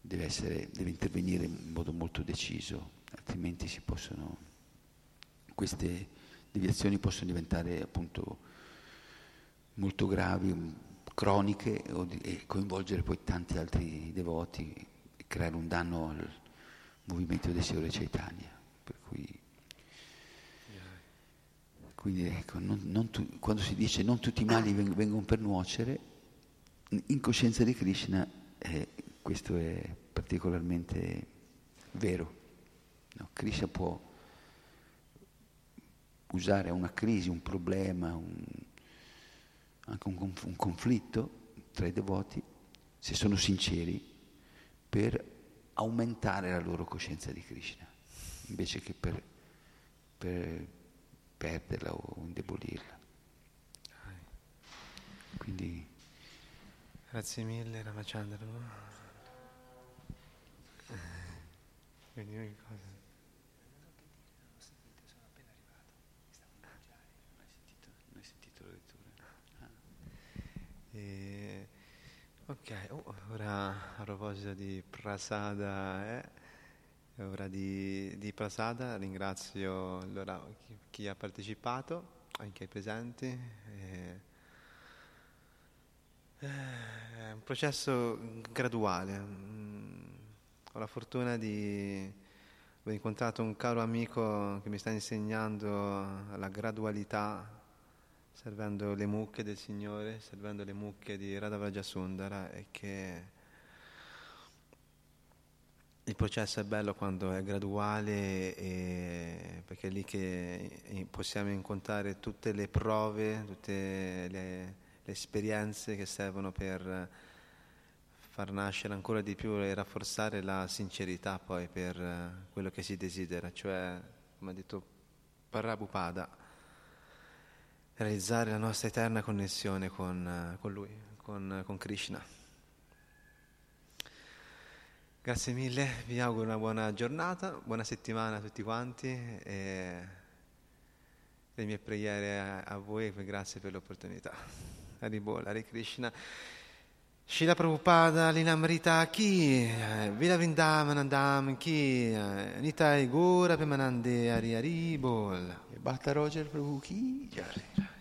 deve, essere, deve intervenire in modo molto deciso altrimenti possono, queste deviazioni possono diventare appunto molto gravi, croniche e coinvolgere poi tanti altri devoti e creare un danno al movimento del Signore Chaitanya. Per cui, quindi ecco, non, non tu, quando si dice non tutti i mali vengono per nuocere, in coscienza di Krishna eh, questo è particolarmente vero. No, Krishna può usare una crisi, un problema, un, anche un, un, conflitto tra i devoti, se sono sinceri, per aumentare la loro coscienza di Krishna, invece che per, per perderla o indebolirla. Quindi, Grazie mille Ramachandra. Quindi cosa? E, ok, oh, ora a proposito di Prasada, eh, ora di, di, Prasada ringrazio allora, chi, chi, ha partecipato, anche i presenti. E, è un processo graduale. Mm, ho la fortuna di aver incontrato un caro amico che mi sta insegnando la gradualità servendo le mucche del Signore, servendo le mucche di Radhavaja Sundara e che il processo è bello quando è graduale perché è lì che possiamo incontrare tutte le prove, tutte le, le esperienze che servono per far nascere ancora di più e rafforzare la sincerità poi per quello che si desidera, cioè, come ha detto Prabhupada, realizzare la nostra eterna connessione con, con Lui, con, con, Krishna. Grazie mille, vi auguro una buona giornata, buona settimana a tutti quanti e le mie preghiere a, voi e grazie per l'opportunità. Haribol, Hare Krishna. Shila Prabhupada Linamrita Ki Vila Vindavanandam Ki Nitai Gora Pemanande Ari Ari Bol E Bhatta Prabhu chi? Jai.